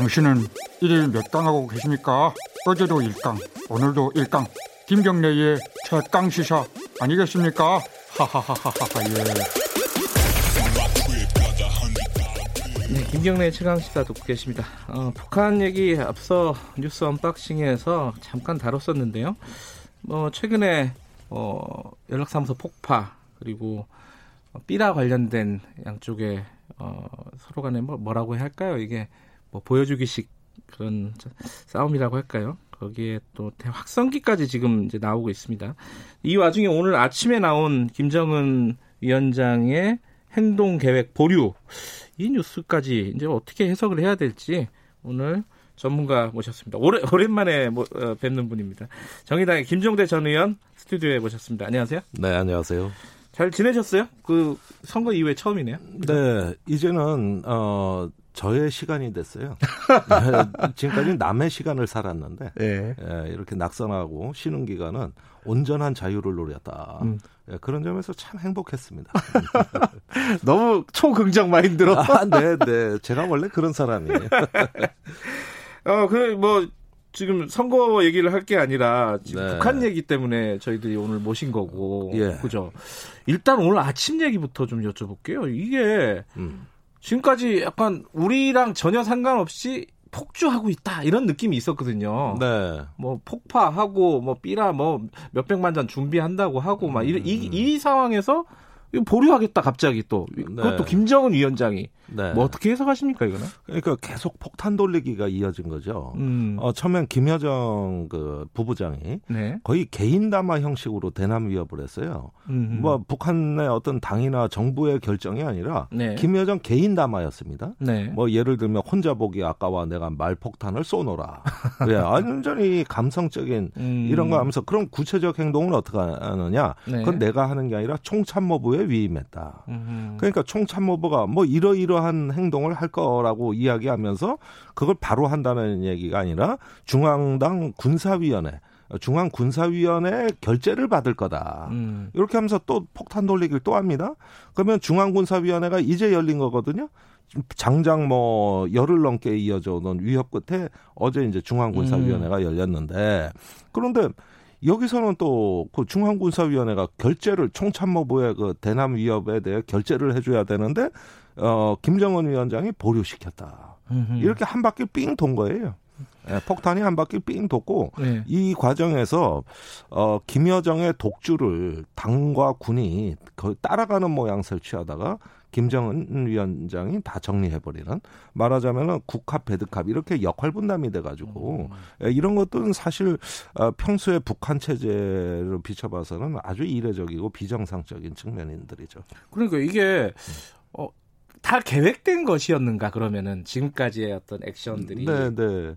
당신은 일일 몇 강 하고 계십니까? 어제도 1강, 오늘도 1강. 김경래의 최강 시사 아니겠습니까? 하하하하하 예. 네, 김경래 최강 시사 듣고 계십니다. 어, 북한 얘기 앞서 뉴스 언박싱에서 잠깐 다뤘었는데요. 뭐 최근에 어, 연락사무소 폭파 그리고 삐라 관련된 양쪽에 어, 서로 간에 뭐, 뭐라고 해야 할까요? 이게 뭐 보여주기식 그런 싸움이라고 할까요? 거기에 또 확성기까지 지금 이제 나오고 있습니다. 이 와중에 오늘 아침에 나온 김정은 위원장의 행동 계획 보류 이 뉴스까지 이제 어떻게 해석을 해야 될지 오늘 전문가 모셨습니다. 오래, 오랜만에 모, 어, 뵙는 분입니다. 정의당의 김종대 전 의원 스튜디오에 모셨습니다. 안녕하세요. 네, 안녕하세요. 잘 지내셨어요? 그 선거 이후에 처음이네요. 네, 이제는 어 저의 시간이 됐어요. 지금까지 남의 시간을 살았는데 네. 예, 이렇게 낙선하고 쉬는 기간은 온전한 자유를 노렸다. 음. 예, 그런 점에서 참 행복했습니다. 너무 초긍정 마인드로. 아, 네, 네. 제가 원래 그런 사람이에요. 어, 그, 뭐, 지금 선거 얘기를 할 게 아니라 지금 네. 북한 얘기 때문에 저희들이 오늘 모신 거고. 예. 그죠. 일단 오늘 아침 얘기부터 좀 여쭤볼게요. 이게 음. 지금까지 약간 우리랑 전혀 상관없이 폭주하고 있다 이런 느낌이 있었거든요. 네. 뭐 폭파하고 뭐 삐라 뭐 몇백만 잔 준비한다고 하고 막 이, 이, 이 상황에서 보류하겠다 갑자기 또 그것도 네. 김정은 위원장이 네. 뭐 어떻게 해석하십니까 이거는? 그러니까 계속 폭탄 돌리기가 이어진 거죠. 음. 어, 처음엔 김여정 그 부부장이 네. 거의 개인 담화 형식으로 대남 위협을 했어요. 음흠. 뭐 북한의 어떤 당이나 정부의 결정이 아니라 네. 김여정 개인 담화였습니다. 네. 뭐 예를 들면 혼자 보기 아까와 내가 말 폭탄을 쏘노라. 그래 완전히 감성적인 음. 이런 거 하면서 그럼 구체적 행동은 어떻게 하느냐? 네. 그건 내가 하는 게 아니라 총참모부 에 위임했다. 음흠. 그러니까 총참모부가 뭐 이러이러 이러한 행동을 할 거라고 이야기하면서 그걸 바로 한다는 얘기가 아니라 중앙당 군사위원회 중앙군사위원회 결재를 받을 거다. 음. 이렇게 하면서 또 폭탄 돌리기를 또 합니다. 그러면 중앙군사위원회가 이제 열린 거거든요. 장장 뭐 열흘 넘게 이어져 오던 위협 끝에 어제 이제 중앙군사위원회가 음. 열렸는데 그런데 여기서는 또 그 중앙군사위원회가 결재를 총참모부의 그 대남 위협에 대해 결재를 해줘야 되는데 어, 김정은 위원장이 보류시켰다. 음흠. 이렇게 한 바퀴 삥 돈 거예요. 네, 폭탄이 한 바퀴 삥 돋고 네. 이 과정에서 어 김여정의 독주를 당과 군이 거 따라가는 모양새를 취하다가 김정은 위원장이 다 정리해버리는 말하자면은 국합 배드캅 이렇게 역할 분담이 돼가지고 음. 예, 이런 것들은 사실 어, 평소에 북한 체제를 비춰봐서는 아주 이례적이고 비정상적인 측면인들이죠. 그러니까 이게 어, 다 계획된 것이었는가 그러면은 지금까지의 어떤 액션들이 네, 네.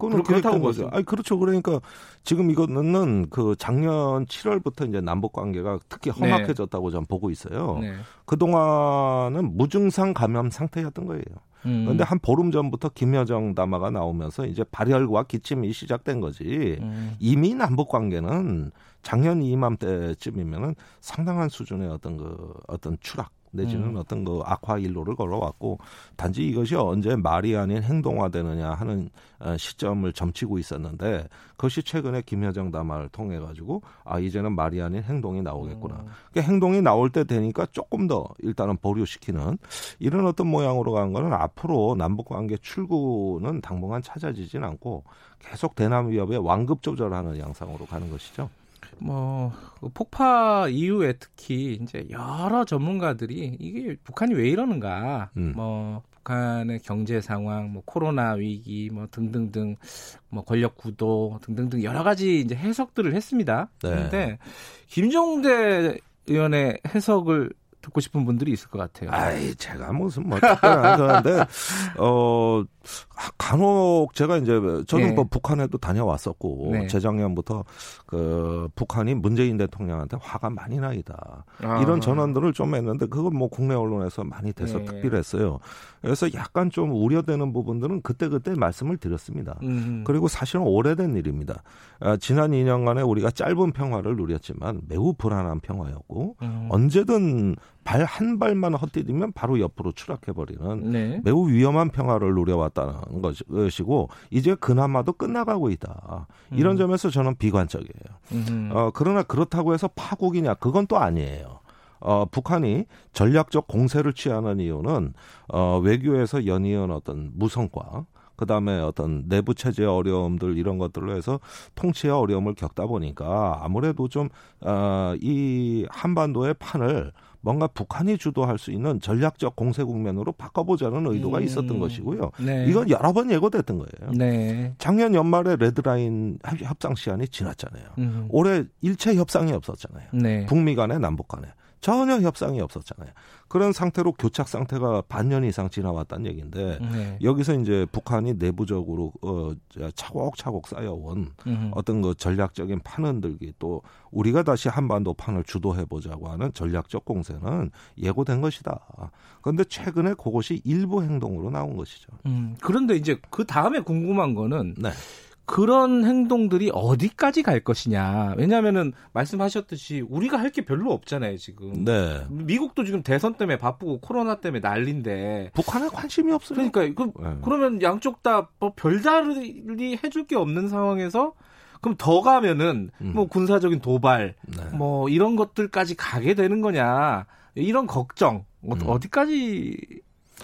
그거는 그렇다고 거죠. 아니 그렇죠. 그러니까 지금 이거는 그 작년 7월부터 이제 남북 관계가 특히 네. 험악해졌다고 네. 저는 보고 있어요. 네. 그 동안은 무증상 감염 상태였던 거예요. 음. 그런데 한 보름 전부터 김여정 담화가 나오면서 이제 발열과 기침이 시작된 거지. 음. 이미 남북 관계는 작년 이맘때쯤이면은 상당한 수준의 어떤 그 어떤 추락 내지는 음. 어떤 그 악화 일로를 걸어왔고 단지 이것이 언제 말이 아닌 행동화되느냐 하는 어, 시점을 점치고 있었는데 그것이 최근에 김여정 담화를 통해 가지고 아 이제는 말이 아닌 행동이 나오겠구나. 음. 그러니까 행동이 나올 때 되니까 조금 더 일단은 보류시키는 이런 어떤 모양으로 간 거는 앞으로 남북 관계 출구는 당분간 찾아지진 않고 계속 대남 위협에 완급 조절하는 양상으로 가는 것이죠. 뭐그 폭파 이후에 특히 이제 여러 전문가들이 이게 북한이 왜 이러는가, 음. 뭐 북한의 경제 상황, 뭐 코로나 위기, 뭐 등등등, 뭐 권력 구도 등등등 여러 가지 이제 해석들을 했습니다. 네. 그런데 김종대 의원의 해석을 듣고 싶은 분들이 있을 것 같아요. 아이, 제가 무슨 뭐 특별한 건데, 어, 간혹 제가 이제 저는 네. 뭐 북한에도 다녀왔었고 네. 재작년부터 그 북한이 문재인 대통령한테 화가 많이 나이다 아. 이런 전언들을 좀 했는데 그건 뭐 국내 언론에서 많이 돼서 네. 특별했어요. 그래서 약간 좀 우려되는 부분들은 그때 그때 말씀을 드렸습니다. 음. 그리고 사실은 오래된 일입니다. 아, 지난 2년간에 우리가 짧은 평화를 누렸지만 매우 불안한 평화였고 음. 언제든 발 한 발만 헛디디면 바로 옆으로 추락해버리는 네. 매우 위험한 평화를 누려왔. 왔다는 것이고 이제 그나마도 끝나가고 있다. 이런 음. 점에서 저는 비관적이에요. 어, 그러나 그렇다고 해서 파국이냐 그건 또 아니에요. 어, 북한이 전략적 공세를 취하는 이유는 어, 외교에서 연이은 어떤 무성과 그다음에 어떤 내부 체제의 어려움들 이런 것들로 해서 통치의 어려움을 겪다 보니까 아무래도 좀이 어, 한반도의 판을 뭔가 북한이 주도할 수 있는 전략적 공세 국면으로 바꿔보자는 의도가 음. 있었던 것이고요. 네. 이건 여러 번 예고됐던 거예요. 네. 작년 연말에 레드라인 협상 시한이 지났잖아요. 음. 올해 일체 협상이 없었잖아요. 네. 북미 간에 남북 간에. 전혀 협상이 없었잖아요. 그런 상태로 교착 상태가 반년 이상 지나왔다는 얘기인데 네. 여기서 이제 북한이 내부적으로 어 차곡차곡 쌓여온 음. 어떤 그 전략적인 판흔들기 또 우리가 다시 한반도 판을 주도해 보자고 하는 전략적 공세는 예고된 것이다. 그런데 최근에 그것이 일부 행동으로 나온 것이죠. 음. 그런데 이제 그 다음에 궁금한 거는 네. 그런 행동들이 어디까지 갈 것이냐. 왜냐하면은 말씀하셨듯이 우리가 할 게 별로 없잖아요 지금. 네. 미국도 지금 대선 때문에 바쁘고 코로나 때문에 난린데. 북한에 관심이 없어요. 그러니까 그, 네. 그러면 양쪽 다 뭐 별다르게 해줄 게 없는 상황에서 그럼 더 가면은 음. 뭐 군사적인 도발 네. 뭐 이런 것들까지 가게 되는 거냐 이런 걱정 어, 음. 어디까지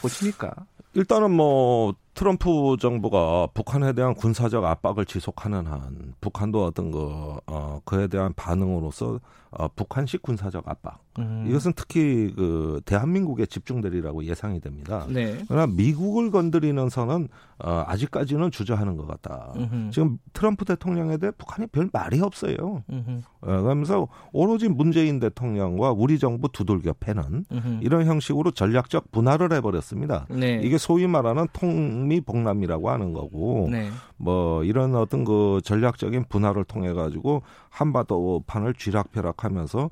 보십니까? 일단은 뭐 트럼프 정부가 북한에 대한 군사적 압박을 지속하는 한 북한도 어떤 그 어, 그에 대한 반응으로서 어, 북한식 군사적 압박 음. 이것은 특히 그 대한민국에 집중되리라고 예상이 됩니다. 네. 그러나 미국을 건드리는 선은 어, 아직까지는 주저하는 것 같다. 음흠. 지금 트럼프 대통령에 대해 북한이 별 말이 없어요. 어, 그러면서 오로지 문재인 대통령과 우리 정부 두들겨 패는 음흠. 이런 형식으로 전략적 분할을 해버렸습니다. 네. 이게 소위 말하는 통미 복남이라고 하는 거고 네. 뭐 이런 어떤 그 전략적인 분할을 통해 가지고 한반도 판을 쥐락펴락하면서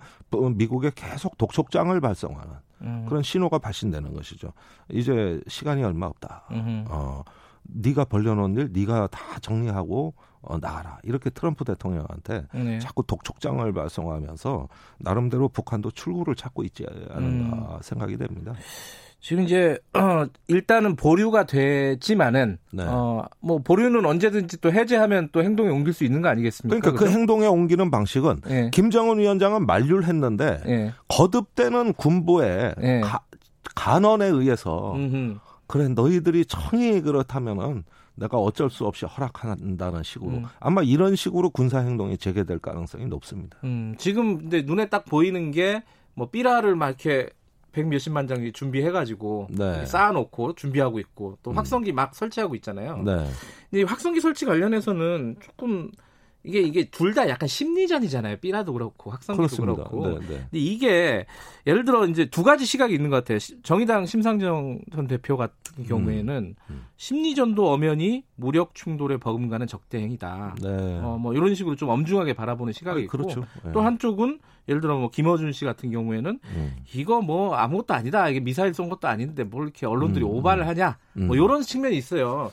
미국에 계속 독촉장을 발송하는 음. 그런 신호가 발신되는 것이죠. 이제 시간이 얼마 없다. 음흠. 어, 네가 벌려놓은 일 네가 다 정리하고 어, 나가라 이렇게 트럼프 대통령한테 네. 자꾸 독촉장을 발송하면서 나름대로 북한도 출구를 찾고 있지 않은가 음. 생각이 됩니다. 지금 이제 어, 일단은 보류가 되지만은 네. 어 뭐 보류는 언제든지 또 해제하면 또 행동에 옮길 수 있는 거 아니겠습니까? 그러니까 그 그죠? 그 행동에 옮기는 방식은 네. 김정은 위원장은 만류를 했는데 네. 거듭되는 군부의 네. 가, 간언에 의해서 음흠. 그래 너희들이 청이 그렇다면은 내가 어쩔 수 없이 허락한다는 식으로 음. 아마 이런 식으로 군사 행동이 재개될 가능성이 높습니다. 음, 지금 근데 눈에 딱 보이는 게 뭐 삐라를 막 이렇게 백 몇십만 장이 준비해가지고 네. 쌓아놓고 준비하고 있고 또 음. 확성기 음. 막 설치하고 있잖아요. 네. 근데 확성기 설치 관련해서는 조금 이게 이게 둘 다 약간 심리전이잖아요. 삐라도 그렇고 학생도 그렇고. 네, 네. 근데 이게 예를 들어 이제 두 가지 시각이 있는 것 같아요. 정의당 심상정 전 대표 같은 경우에는 음, 음. 심리전도 엄연히 무력 충돌에 버금가는 적대 행위다. 네. 어, 뭐 이런 식으로 좀 엄중하게 바라보는 시각이 아, 있고 그렇죠. 네. 또 한쪽은 예를 들어 뭐 김어준 씨 같은 경우에는 음. 이거 뭐 아무것도 아니다. 이게 미사일 쏜 것도 아닌데 뭘 이렇게 언론들이 음, 오바를 하냐. 뭐 이런 측면이 있어요.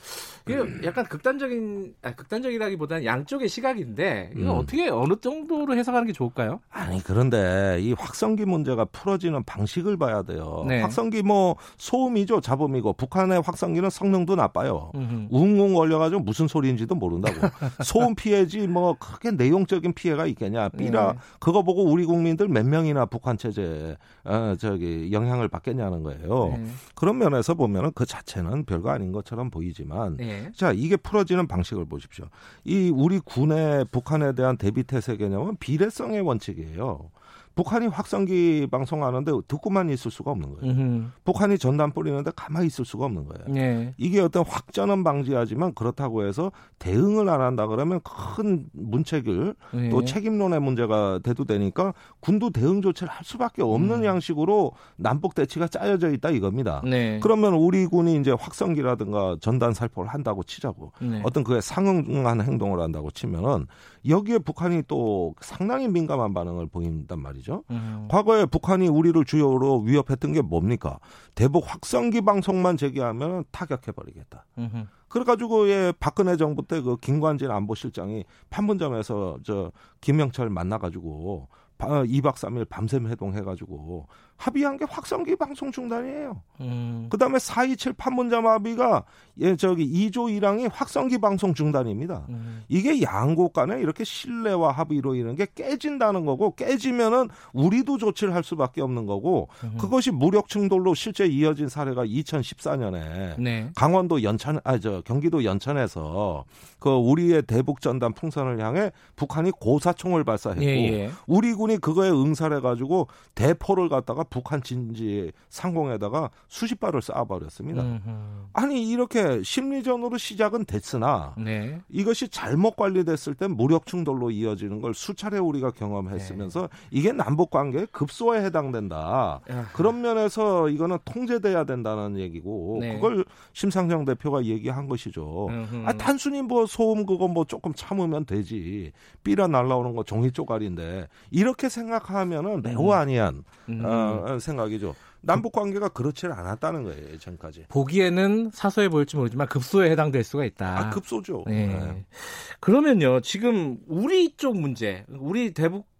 이게 약간 극단적인 아, 극단적이라기보다는 양쪽의 시각인데 이거 음. 어떻게 어느 정도로 해석하는 게 좋을까요? 아니 그런데 이 확성기 문제가 풀어지는 방식을 봐야 돼요. 네. 확성기 뭐 소음이죠 잡음이고 북한의 확성기는 성능도 나빠요. 음흠. 웅웅 걸려가지고 무슨 소리인지도 모른다고. 소음 피해지 뭐 크게 내용적인 피해가 있겠냐. 삐라 네. 그거 보고 우리 국민들 몇 명이나 북한 체제에 어, 저기 영향을 받겠냐는 거예요. 네. 그런 면에서 보면은 그 자체는 별거 아닌 것처럼 보이지만. 네. 네. 자, 이게 풀어지는 방식을 보십시오. 이 우리 군의 북한에 대한 대비 태세 개념은 비례성의 원칙이에요. 북한이 확성기 방송하는데 듣고만 있을 수가 없는 거예요. 음흠. 북한이 전단 뿌리는데 가만히 있을 수가 없는 거예요. 네. 이게 어떤 확전은 방지하지만 그렇다고 해서 대응을 안 한다 그러면 큰 문책을 네. 또 책임론의 문제가 돼도 되니까 군도 대응 조치를 할 수밖에 없는 음. 양식으로 남북 대치가 짜여져 있다 이겁니다. 네. 그러면 우리 군이 이제 확성기라든가 전단 살포를 한다고 치자고 네. 어떤 그에 상응한 행동을 한다고 치면은 여기에 북한이 또 상당히 민감한 반응을 보인단 말이죠. 음. 과거에 북한이 우리를 주요로 위협했던 게 뭡니까? 대북 확성기 방송만 제기하면 타격해버리겠다. 음. 그래가지고 예 박근혜 정부 때 그 김관진 안보실장이 판문점에서 저 김영철 만나가지고 2박 3일 밤샘 회동해가지고 합의한 게 확성기 방송 중단이에요. 음. 그 다음에 427 판문점 합의가 예 저기 2조 1항이 확성기 방송 중단입니다. 음. 이게 양국 간에 이렇게 신뢰와 합의로 이런 게 깨진다는 거고 깨지면은 우리도 조치를 할 수밖에 없는 거고 음. 그것이 무력 충돌로 실제 이어진 사례가 2014년에 네. 강원도 연천 아 저 경기도 연천에서 그 우리의 대북 전단 풍선을 향해 북한이 고사총을 발사했고 예, 예. 우리 군이 그거에 응살해 가지고 대포를 갖다가 북한 진지 상공에다가 수십 발을 쏴버렸습니다. 아니 이렇게 심리전으로 시작은 됐으나 네. 이것이 잘못 관리됐을 때 무력 충돌로 이어지는 걸 수차례 우리가 경험했으면서 네. 이게 남북 관계의 급소에 해당된다. 야. 그런 면에서 이거는 통제돼야 된다는 얘기고 네. 그걸 심상정 대표가 얘기한 것이죠. 아, 단순히 뭐 소음 그거 뭐 조금 참으면 되지. 삐라 날라오는 거 종이 쪼가리인데 이렇게 생각하면은 매우 음. 아니한 음. 어, 생각이죠. 남북 관계가 그렇지는 않았다는 거예요, 전까지. 보기에는 사소해 보일지 모르지만 급소에 해당될 수가 있다. 아, 급소죠. 네. 네. 그러면요, 지금 우리 쪽 문제, 우리 대북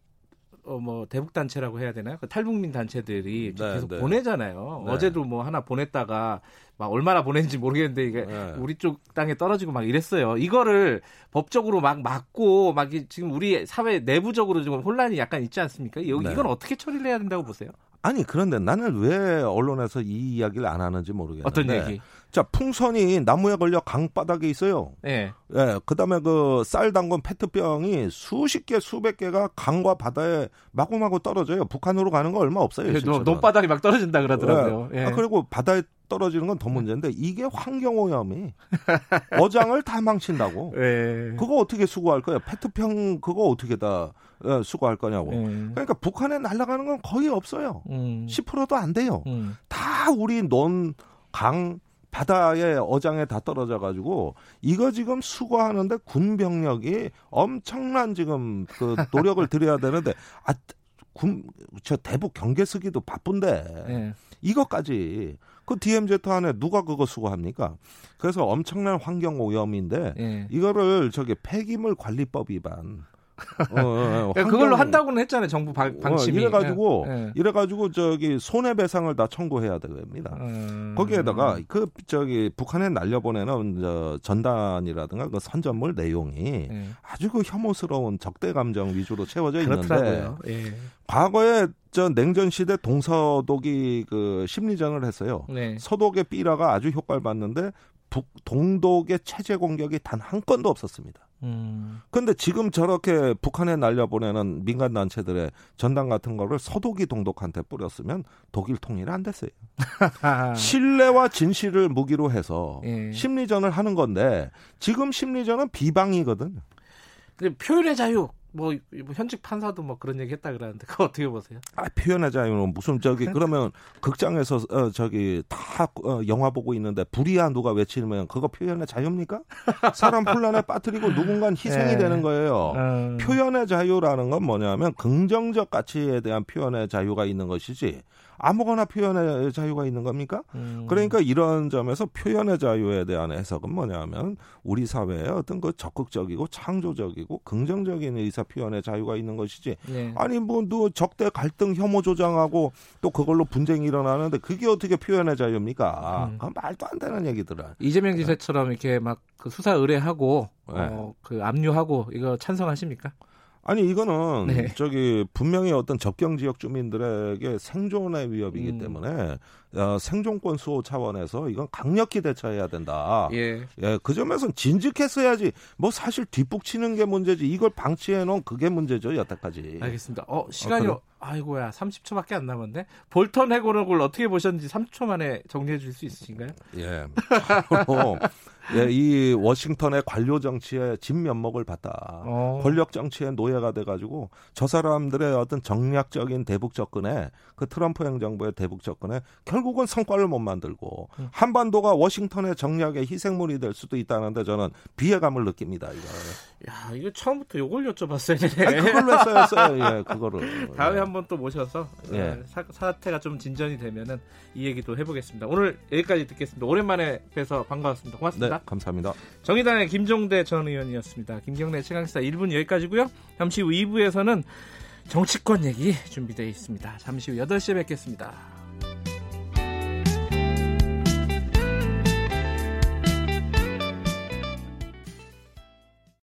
어, 뭐 대북 단체라고 해야 되나요? 그 탈북민 단체들이 네, 계속 네. 보내잖아요. 네. 어제도 뭐 하나 보냈다가 막 얼마나 보냈는지 모르겠는데 이게 네. 우리 쪽 땅에 떨어지고 막 이랬어요. 이거를 법적으로 막 막고 막 지금 우리 사회 내부적으로 좀 혼란이 약간 있지 않습니까? 여기 네. 이건 어떻게 처리를 해야 된다고 보세요? 아니 그런데 나는 왜 언론에서 이 이야기를 안 하는지 모르겠는데 어떤 얘기? 자 풍선이 나무에 걸려 강바닥에 있어요. 네. 예. 그다음에 그 쌀 담근 페트병이 수십 개 수백 개가 강과 바다에 마구마구 떨어져요. 북한으로 가는 거 얼마 없어요. 논바닥이 막 떨어진다 그러더라고요. 예. 예. 아, 그리고 바다에 떨어지는 건 더 문제인데 이게 환경오염이 어장을 다 망친다고. 예. 그거 어떻게 수거할 거야? 페트병 그거 어떻게 다 어, 수거할 거냐고. 예. 그러니까 북한에 날아가는 건 거의 없어요. 음. 10%도 안 돼요. 음. 다 우리 논, 강, 바다에 어장에 다 떨어져 가지고 이거 지금 수거하는데 군 병력이 엄청난 지금 그 노력을 들여야 되는데 아 군 저 대북 경계 쓰기도 바쁜데 네. 이것까지 그 DMZ 안에 누가 그거 수거합니까? 그래서 엄청난 환경 오염인데 네. 이거를 저기 폐기물 관리법 위반 어, 어, 어, 그걸로 한다고는 했잖아요. 정부 방, 어, 방침이. 어, 이래가지고 예, 예. 이래가지고 저기 손해배상을 다 청구해야 됩니다. 음... 거기에다가 그 저기 북한에 날려보내는 저 전단이라든가 그 선전물 내용이 예. 아주 그 혐오스러운 적대 감정 위주로 채워져 있는데 예. 과거에 저 냉전 시대 동서독이 그 심리전을 했어요. 네. 서독의 삐라가 아주 효과를 봤는데 북 동독의 체제 공격이 단 한 건도 없었습니다. 음. 근데 지금 저렇게 북한에 날려보내는 민간 단체들의 전당 같은 거를 서독이 동독한테 뿌렸으면 독일 통일 안 됐어요. 신뢰와 진실을 무기로 해서 예. 심리전을 하는 건데 지금 심리전은 비방이거든. 근데 표현의 자유 뭐, 뭐 현직 판사도 뭐 그런 얘기 했다 그러는데 그거 어떻게 보세요? 아 표현의 자유는 무슨 저기 그러면 극장에서 어, 저기 다 어, 영화 보고 있는데 불이야 누가 외치면 그거 표현의 자유입니까? 사람 혼란에 빠뜨리고 누군가 희생이 네. 되는 거예요. 음. 표현의 자유라는 건 뭐냐면 긍정적 가치에 대한 표현의 자유가 있는 것이지 아무거나 표현의 자유가 있는 겁니까? 음. 그러니까 이런 점에서 표현의 자유에 대한 해석은 뭐냐면 우리 사회에 어떤 그 적극적이고 창조적이고 긍정적인 의사 표현의 자유가 있는 것이지. 네. 아니 뭐 적대 갈등 혐오 조장하고 또 그걸로 분쟁이 일어나는데 그게 어떻게 표현의 자유입니까? 음. 그건 말도 안 되는 얘기들은. 이재명 지사처럼 이렇게 막 그 수사 의뢰하고 네. 어, 그 압류하고 이거 찬성하십니까? 아니 이거는 네. 저기 분명히 어떤 접경 지역 주민들에게 생존의 위협이기 음. 때문에 어, 생존권 수호 차원에서 이건 강력히 대처해야 된다. 예. 예, 그 점에서는 진즉했어야지. 뭐 사실 뒷북치는 게 문제지. 이걸 방치해 놓은 그게 문제죠, 여태까지. 알겠습니다. 어, 시간이 어, 아이고야, 30초밖에 안 남았는데. 볼턴 해고록을 어떻게 보셨는지 30초 만에 정리해 줄 수 있으신가요? 예. 예, 이 워싱턴의 관료 정치에 진면목을 봤다. 어. 권력 정치의 노예가 돼가지고 저 사람들의 어떤 정략적인 대북 접근에 그 트럼프 행정부의 대북 접근에 결국은 성과를 못 만들고 음. 한반도가 워싱턴의 정략의 희생물이 될 수도 있다는데 저는 비애감을 느낍니다. 이거. 야, 이거 처음부터 요걸 여쭤봤어야 되네. 아니, 그걸로 했어요, 예, 그거를. 다음에 예. 한번 또 모셔서 예. 사, 사태가 좀 진전이 되면은 이 얘기도 해보겠습니다. 오늘 여기까지 듣겠습니다. 오랜만에 뵈서 반가웠습니다. 고맙습니다. 네, 감사합니다. 정의당의 김종대 전 의원이었습니다. 김경래 최강시사 1분 여기까지고요. 잠시 후 2부에서는 정치권 얘기 준비되어 있습니다. 잠시 후 8시에 뵙겠습니다.